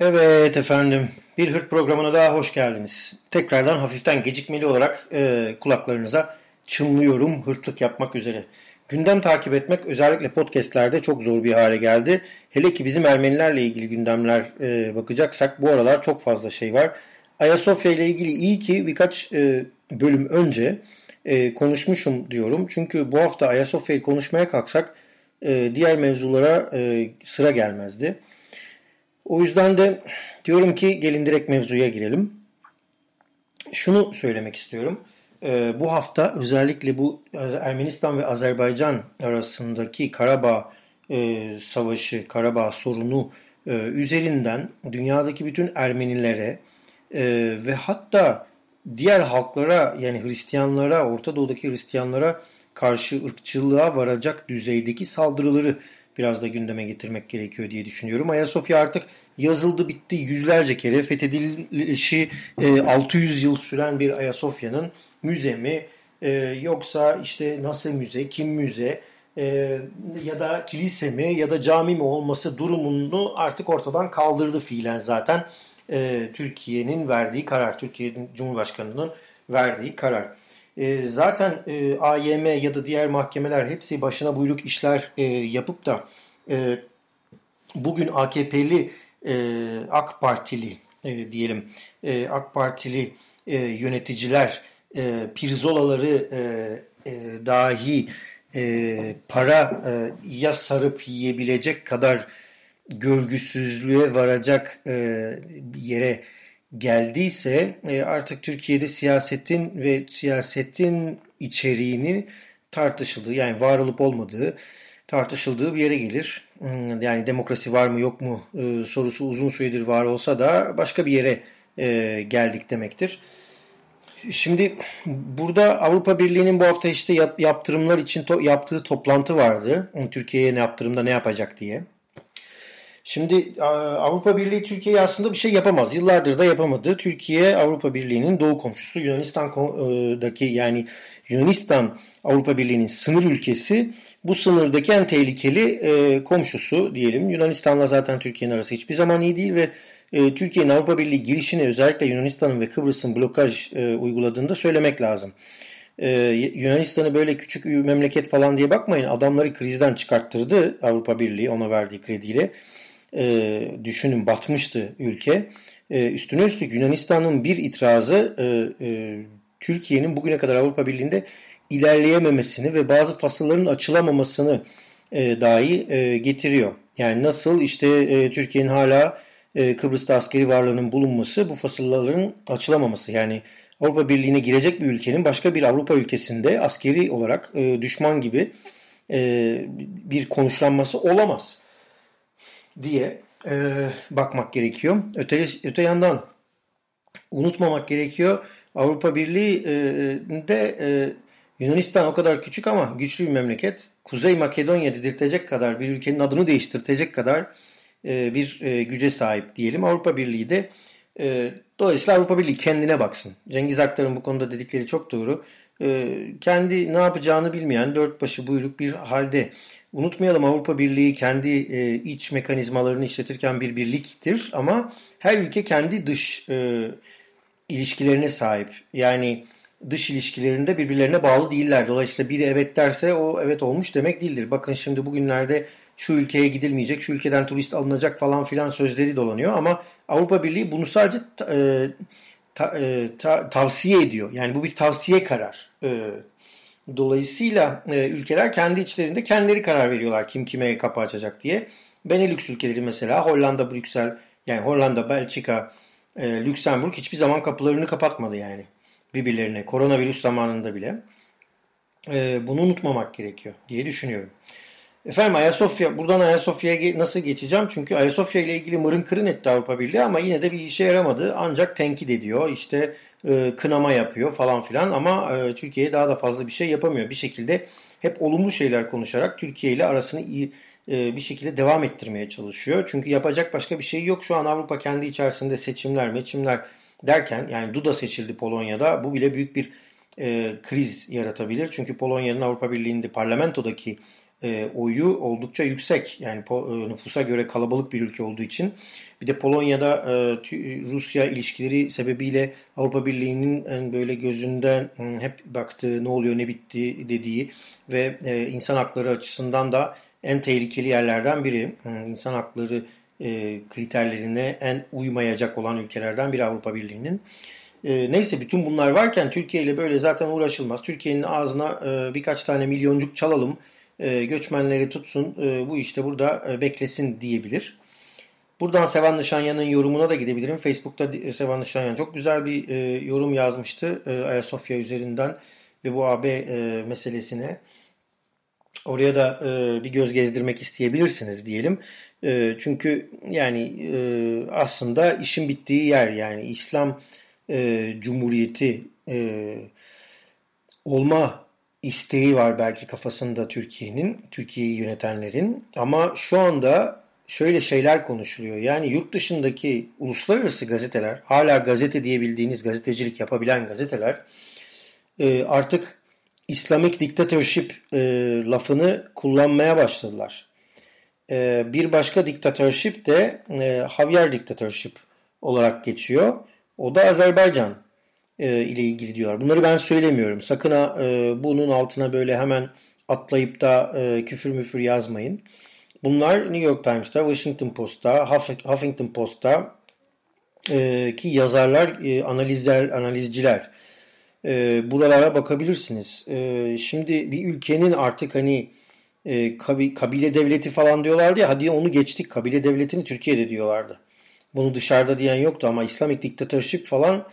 Evet efendim, bir hırt programına daha hoş geldiniz. Tekrardan hafiften gecikmeli olarak e, kulaklarınıza çınlıyorum hırtlık yapmak üzere. Gündem takip etmek özellikle podcastlerde çok zor bir hale geldi. Hele ki bizim Ermenilerle ilgili gündemler e, bakacaksak bu aralar çok fazla şey var. Ayasofya ile ilgili iyi ki birkaç e, bölüm önce e, konuşmuşum diyorum. Çünkü bu hafta Ayasofya'yı konuşmaya kalksak e, diğer mevzulara e, sıra gelmezdi. O yüzden de diyorum ki gelin direkt mevzuya girelim. Şunu söylemek istiyorum. Ee, bu hafta özellikle bu Ermenistan ve Azerbaycan arasındaki Karabağ e, savaşı, Karabağ sorunu e, üzerinden dünyadaki bütün Ermenilere e, ve hatta diğer halklara yani Hristiyanlara, Orta Doğu'daki Hristiyanlara karşı ırkçılığa varacak düzeydeki saldırıları biraz da gündeme getirmek gerekiyor diye düşünüyorum. Ayasofya artık yazıldı bitti yüzlerce kere fethedilişi 600 yıl süren bir Ayasofya'nın müze mi e, yoksa işte nasıl müze, kim müze e, ya da kilise mi ya da cami mi olması durumunu artık ortadan kaldırdı fiilen zaten e, Türkiye'nin verdiği karar, Türkiye'nin Cumhurbaşkanı'nın verdiği karar. E, zaten e, AYM ya da diğer mahkemeler hepsi başına buyruk işler e, yapıp da e, bugün AKP'li e, AK Partili e, diyelim e, AK Partili e, yöneticiler e, pirzolaları e, e, dahi e, para e, ya sarıp yiyebilecek kadar görgüsüzlüğe varacak e, yere geldiyse e, artık Türkiye'de siyasetin ve siyasetin içeriğini tartışıldığı yani var olup olmadığı tartışıldığı bir yere gelir. Hmm, yani demokrasi var mı yok mu e, sorusu uzun süredir var olsa da başka bir yere e, geldik demektir. Şimdi burada Avrupa Birliği'nin bu hafta işte yaptırımlar için to yaptığı toplantı vardı. Türkiye'ye ne yaptırımda ne yapacak diye. Şimdi Avrupa Birliği Türkiye'ye aslında bir şey yapamaz. Yıllardır da yapamadı. Türkiye Avrupa Birliği'nin doğu komşusu Yunanistan'daki yani Yunanistan Avrupa Birliği'nin sınır ülkesi. Bu sınırdaki en tehlikeli e, komşusu diyelim. Yunanistan'la zaten Türkiye'nin arası hiçbir zaman iyi değil ve e, Türkiye'nin Avrupa Birliği girişini özellikle Yunanistan'ın ve Kıbrıs'ın blokaj e, uyguladığını da söylemek lazım. E, Yunanistan'ı böyle küçük memleket falan diye bakmayın. Adamları krizden çıkarttırdı Avrupa Birliği ona verdiği krediyle. E, düşünün batmıştı ülke. E, üstüne üstlük Yunanistan'ın bir itirazı e, e, Türkiye'nin bugüne kadar Avrupa Birliği'nde ilerleyememesini ve bazı fasılların açılamamasını e, dahi e, getiriyor. Yani nasıl işte e, Türkiye'nin hala e, Kıbrıs'ta askeri varlığının bulunması bu fasılların açılamaması. Yani Avrupa Birliği'ne girecek bir ülkenin başka bir Avrupa ülkesinde askeri olarak e, düşman gibi e, bir konuşlanması olamaz diye e, bakmak gerekiyor. Öte, öte yandan unutmamak gerekiyor. Avrupa Birliği'de e, Yunanistan o kadar küçük ama güçlü bir memleket. Kuzey Makedonya dedirtecek kadar bir ülkenin adını değiştirtecek kadar e, bir e, güce sahip diyelim. Avrupa Birliği de e, dolayısıyla Avrupa Birliği kendine baksın. Cengiz Aktar'ın bu konuda dedikleri çok doğru. Kendi ne yapacağını bilmeyen dört başı buyruk bir halde. Unutmayalım Avrupa Birliği kendi iç mekanizmalarını işletirken bir birliktir ama her ülke kendi dış ilişkilerine sahip. Yani dış ilişkilerinde birbirlerine bağlı değiller. Dolayısıyla biri evet derse o evet olmuş demek değildir. Bakın şimdi bugünlerde şu ülkeye gidilmeyecek, şu ülkeden turist alınacak falan filan sözleri dolanıyor ama Avrupa Birliği bunu sadece e, ta, e, ta, tavsiye ediyor. Yani bu bir tavsiye karar. E, dolayısıyla e, ülkeler kendi içlerinde kendileri karar veriyorlar kim kime kapı açacak diye. Benelux ülkeleri mesela Hollanda, Brüksel, yani Hollanda, Belçika, e, Lüksemburg hiçbir zaman kapılarını kapatmadı yani birbirlerine koronavirüs zamanında bile. E, bunu unutmamak gerekiyor diye düşünüyorum. Efendim Ayasofya, buradan Ayasofya'ya nasıl geçeceğim? Çünkü Ayasofya ile ilgili mırın kırın etti Avrupa Birliği ama yine de bir işe yaramadı. Ancak tenkit ediyor, işte e, kınama yapıyor falan filan ama e, Türkiye daha da fazla bir şey yapamıyor. Bir şekilde hep olumlu şeyler konuşarak Türkiye ile arasını iyi e, bir şekilde devam ettirmeye çalışıyor. Çünkü yapacak başka bir şey yok. Şu an Avrupa kendi içerisinde seçimler, meçimler derken yani Duda seçildi Polonya'da. Bu bile büyük bir e, kriz yaratabilir. Çünkü Polonya'nın Avrupa Birliği'nde parlamentodaki e, oyu oldukça yüksek. Yani po, nüfusa göre kalabalık bir ülke olduğu için. Bir de Polonya'da e, Rusya ilişkileri sebebiyle Avrupa Birliği'nin en böyle gözünden hep baktığı ne oluyor ne bitti dediği ve e, insan hakları açısından da en tehlikeli yerlerden biri. İnsan hakları e, kriterlerine en uymayacak olan ülkelerden biri Avrupa Birliği'nin. E, neyse bütün bunlar varken Türkiye ile böyle zaten uğraşılmaz. Türkiye'nin ağzına e, birkaç tane milyoncuk çalalım, e, göçmenleri tutsun, e, bu işte burada e, beklesin diyebilir. Buradan Sevan Nişanyan'ın yorumuna da gidebilirim. Facebook'ta Sevan Nişanyan çok güzel bir yorum yazmıştı Ayasofya üzerinden ve bu AB meselesine. Oraya da bir göz gezdirmek isteyebilirsiniz diyelim. Çünkü yani aslında işin bittiği yer yani İslam Cumhuriyeti olma isteği var belki kafasında Türkiye'nin, Türkiye'yi yönetenlerin. Ama şu anda şöyle şeyler konuşuluyor. Yani yurt dışındaki uluslararası gazeteler, hala gazete diyebildiğiniz gazetecilik yapabilen gazeteler e, artık Islamic dictatorship e, lafını kullanmaya başladılar. E, bir başka diktatörship de Javier diktatörship olarak geçiyor. O da Azerbaycan e, ile ilgili diyor. Bunları ben söylemiyorum. Sakın ha, e, bunun altına böyle hemen atlayıp da e, küfür müfür yazmayın. Bunlar New York Times'ta, Washington Post'ta, Huffington Post'ta e, ki yazarlar, e, analizler, analizciler. E, buralara bakabilirsiniz. E, şimdi bir ülkenin artık hani e, kabile devleti falan diyorlardı ya hadi onu geçtik kabile devletini Türkiye'de diyorlardı. Bunu dışarıda diyen yoktu ama İslamik diktatörlük falan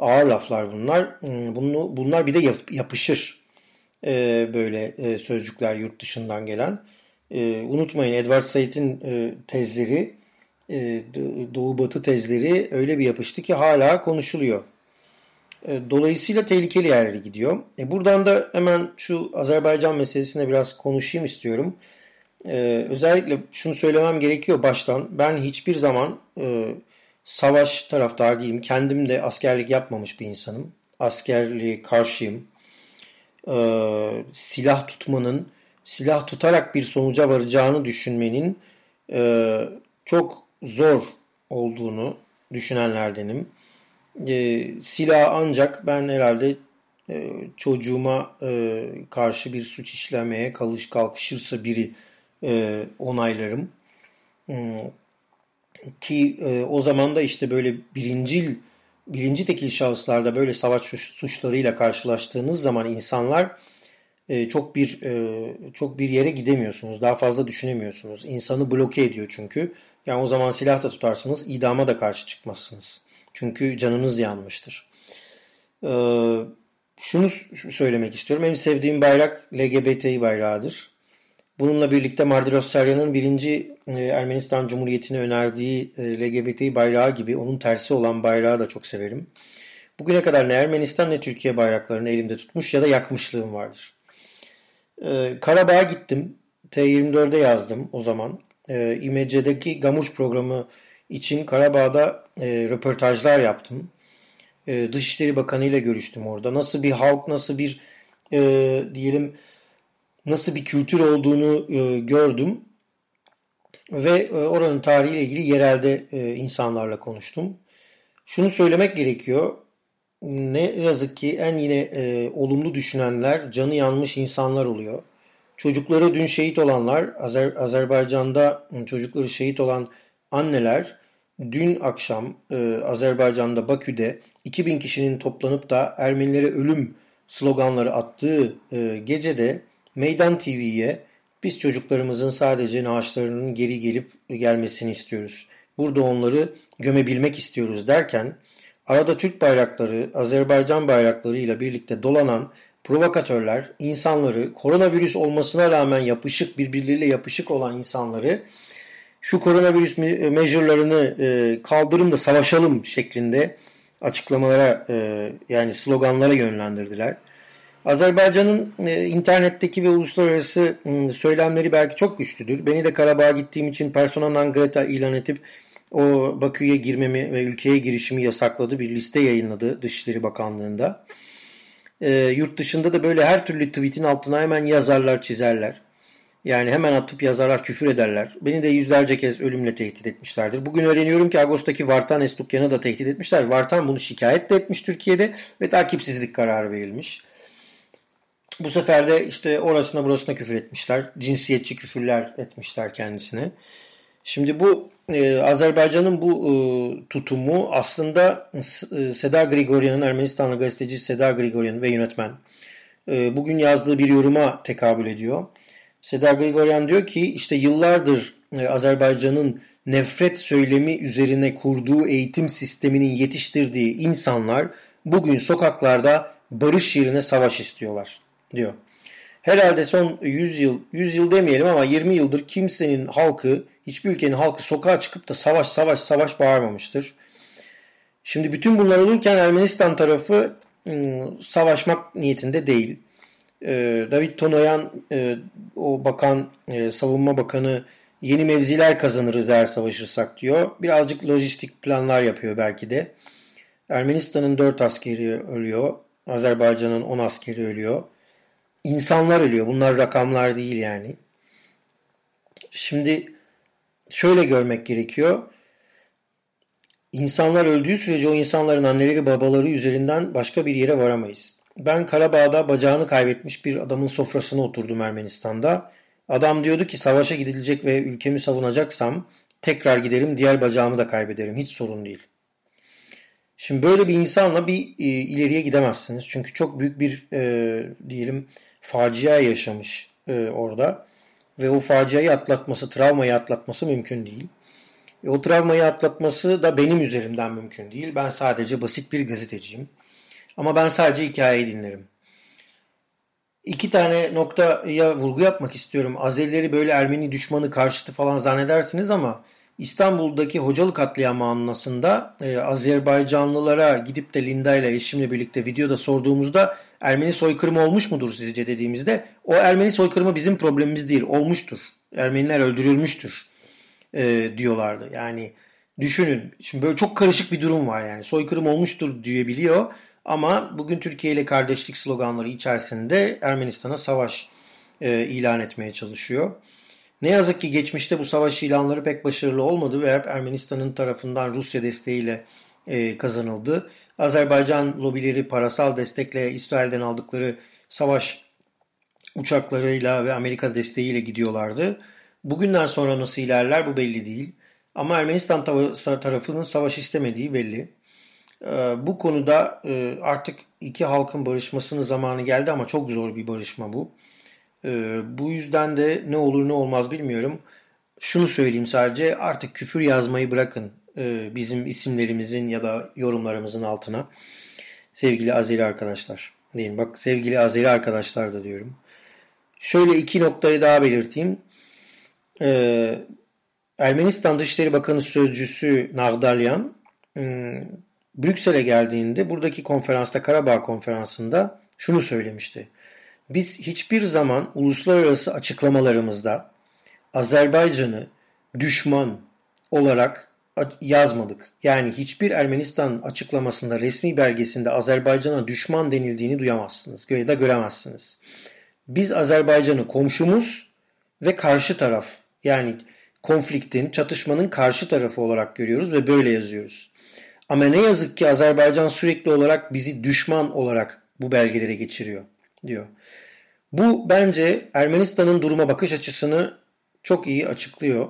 ağır laflar bunlar. Hmm, bunu, bunlar bir de yap, yapışır e, böyle e, sözcükler yurt dışından gelen. E, unutmayın Edward Said'in e, tezleri e, Doğu Batı tezleri öyle bir yapıştı ki hala konuşuluyor. E, dolayısıyla tehlikeli yerlere gidiyor. E buradan da hemen şu Azerbaycan meselesine biraz konuşayım istiyorum. E, özellikle şunu söylemem gerekiyor baştan. Ben hiçbir zaman e, savaş taraftar değilim. Kendim de askerlik yapmamış bir insanım. Askerliğe karşıyım. E, silah tutmanın, silah tutarak bir sonuca varacağını düşünmenin e, çok zor olduğunu düşünenlerdenim e, silah ancak ben herhalde e, çocuğuma e, karşı bir suç işlemeye kalış kalkışırsa biri e, onaylarım. E, ki e, o zaman da işte böyle birincil birinci tekil şahıslarda böyle savaş suçlarıyla karşılaştığınız zaman insanlar e, çok bir e, çok bir yere gidemiyorsunuz. Daha fazla düşünemiyorsunuz. İnsanı bloke ediyor çünkü. Yani o zaman silah da tutarsınız, idama da karşı çıkmazsınız. Çünkü canınız yanmıştır. Ee, şunu söylemek istiyorum. En sevdiğim bayrak LGBTİ bayrağıdır. Bununla birlikte Mardiros Saryan'ın birinci e, Ermenistan Cumhuriyeti'ne önerdiği e, LGBTİ bayrağı gibi onun tersi olan bayrağı da çok severim. Bugüne kadar ne Ermenistan ne Türkiye bayraklarını elimde tutmuş ya da yakmışlığım vardır. Ee, Karabağ'a gittim. T24'de yazdım o zaman. Ee, İMC'deki Gamuş programı için Karabağ'da e, röportajlar yaptım. E, Dışişleri Bakanı ile görüştüm orada. Nasıl bir halk, nasıl bir e, diyelim nasıl bir kültür olduğunu e, gördüm. Ve e, oranın tarihiyle ilgili yerelde e, insanlarla konuştum. Şunu söylemek gerekiyor. Ne yazık ki en yine e, olumlu düşünenler canı yanmış insanlar oluyor. Çocukları dün şehit olanlar, Azer, Azerbaycan'da çocukları şehit olan anneler dün akşam e, Azerbaycan'da Bakü'de 2000 kişinin toplanıp da Ermenilere ölüm sloganları attığı e, gecede Meydan TV'ye biz çocuklarımızın sadece naaşlarının geri gelip gelmesini istiyoruz. Burada onları gömebilmek istiyoruz derken arada Türk bayrakları, Azerbaycan bayraklarıyla birlikte dolanan provokatörler insanları koronavirüs olmasına rağmen yapışık birbirleriyle yapışık olan insanları şu koronavirüs measure'larını e, kaldırın da savaşalım şeklinde açıklamalara e, yani sloganlara yönlendirdiler. Azerbaycan'ın e, internetteki ve uluslararası e, söylemleri belki çok güçlüdür. Beni de Karabağ'a gittiğim için persona non grata ilan edip o Bakü'ye girmemi ve ülkeye girişimi yasakladı. Bir liste yayınladı Dışişleri Bakanlığı'nda. E, yurt dışında da böyle her türlü tweetin altına hemen yazarlar, çizerler. Yani hemen atıp yazarlar, küfür ederler. Beni de yüzlerce kez ölümle tehdit etmişlerdir. Bugün öğreniyorum ki Ağustos'taki Vartan Estukyan'ı da tehdit etmişler. Vartan bunu şikayet de etmiş Türkiye'de ve takipsizlik kararı verilmiş. Bu sefer de işte orasına burasına küfür etmişler. Cinsiyetçi küfürler etmişler kendisine. Şimdi bu e, Azerbaycan'ın bu e, tutumu aslında e, Seda Grigoryan'ın Ermenistanlı gazeteci Seda Grigoryan ve yönetmen e, bugün yazdığı bir yoruma tekabül ediyor. Seda Grigoryan diyor ki işte yıllardır e, Azerbaycan'ın nefret söylemi üzerine kurduğu eğitim sisteminin yetiştirdiği insanlar bugün sokaklarda barış yerine savaş istiyorlar diyor. Herhalde son 100 yıl, 100 yıl demeyelim ama 20 yıldır kimsenin halkı, hiçbir ülkenin halkı sokağa çıkıp da savaş savaş savaş bağırmamıştır. Şimdi bütün bunlar olurken Ermenistan tarafı ıı, savaşmak niyetinde değil. David Tonoyan e, o bakan e, savunma bakanı yeni mevziler kazanırız eğer savaşırsak diyor. Birazcık lojistik planlar yapıyor belki de. Ermenistan'ın 4 askeri ölüyor. Azerbaycan'ın 10 askeri ölüyor. İnsanlar ölüyor. Bunlar rakamlar değil yani. Şimdi şöyle görmek gerekiyor. İnsanlar öldüğü sürece o insanların anneleri babaları üzerinden başka bir yere varamayız. Ben Karabağ'da bacağını kaybetmiş bir adamın sofrasına oturdum Ermenistan'da. Adam diyordu ki savaşa gidilecek ve ülkemi savunacaksam tekrar giderim diğer bacağımı da kaybederim. Hiç sorun değil. Şimdi böyle bir insanla bir e, ileriye gidemezsiniz. Çünkü çok büyük bir e, diyelim facia yaşamış e, orada. Ve o faciayı atlatması, travmayı atlatması mümkün değil. E, o travmayı atlatması da benim üzerimden mümkün değil. Ben sadece basit bir gazeteciyim. Ama ben sadece hikayeyi dinlerim. İki tane noktaya vurgu yapmak istiyorum. Azerileri böyle Ermeni düşmanı karşıtı falan zannedersiniz ama İstanbul'daki Hocalı katliamı anlasında e, Azerbaycanlılara gidip de Linda ile eşimle birlikte videoda sorduğumuzda Ermeni soykırımı olmuş mudur sizce dediğimizde o Ermeni soykırımı bizim problemimiz değil olmuştur. Ermeniler öldürülmüştür e, diyorlardı. Yani düşünün şimdi böyle çok karışık bir durum var yani soykırım olmuştur diyebiliyor ama bugün Türkiye ile kardeşlik sloganları içerisinde Ermenistan'a savaş e, ilan etmeye çalışıyor. Ne yazık ki geçmişte bu savaş ilanları pek başarılı olmadı ve hep Ermenistan'ın tarafından Rusya desteğiyle e, kazanıldı. Azerbaycan lobileri parasal destekle İsrail'den aldıkları savaş uçaklarıyla ve Amerika desteğiyle gidiyorlardı. Bugünden sonra nasıl ilerler bu belli değil. Ama Ermenistan tarafının savaş istemediği belli. Ee, bu konuda e, artık iki halkın barışmasının zamanı geldi ama çok zor bir barışma bu. Ee, bu yüzden de ne olur ne olmaz bilmiyorum. Şunu söyleyeyim sadece artık küfür yazmayı bırakın e, bizim isimlerimizin ya da yorumlarımızın altına. Sevgili Azeri arkadaşlar. Diyeyim bak sevgili Azeri arkadaşlar da diyorum. Şöyle iki noktayı daha belirteyim. Ee, Ermenistan Dışişleri Bakanı Sözcüsü Nagdalyan hmm, Brüksel'e geldiğinde buradaki konferansta Karabağ konferansında şunu söylemişti. Biz hiçbir zaman uluslararası açıklamalarımızda Azerbaycan'ı düşman olarak yazmadık. Yani hiçbir Ermenistan açıklamasında resmi belgesinde Azerbaycan'a düşman denildiğini duyamazsınız ya da göremezsiniz. Biz Azerbaycan'ı komşumuz ve karşı taraf yani konfliktin, çatışmanın karşı tarafı olarak görüyoruz ve böyle yazıyoruz. Ama ne yazık ki Azerbaycan sürekli olarak bizi düşman olarak bu belgelere geçiriyor diyor. Bu bence Ermenistan'ın duruma bakış açısını çok iyi açıklıyor.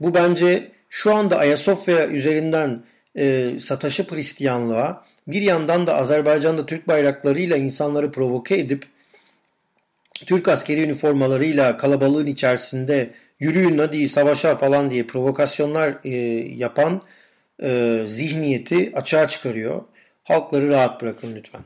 Bu bence şu anda Ayasofya üzerinden e, sataşıp Hristiyanlığa bir yandan da Azerbaycan'da Türk bayraklarıyla insanları provoke edip Türk askeri üniformalarıyla kalabalığın içerisinde yürüyün hadi savaşa falan diye provokasyonlar e, yapan e, zihniyeti açığa çıkarıyor. Halkları rahat bırakın lütfen.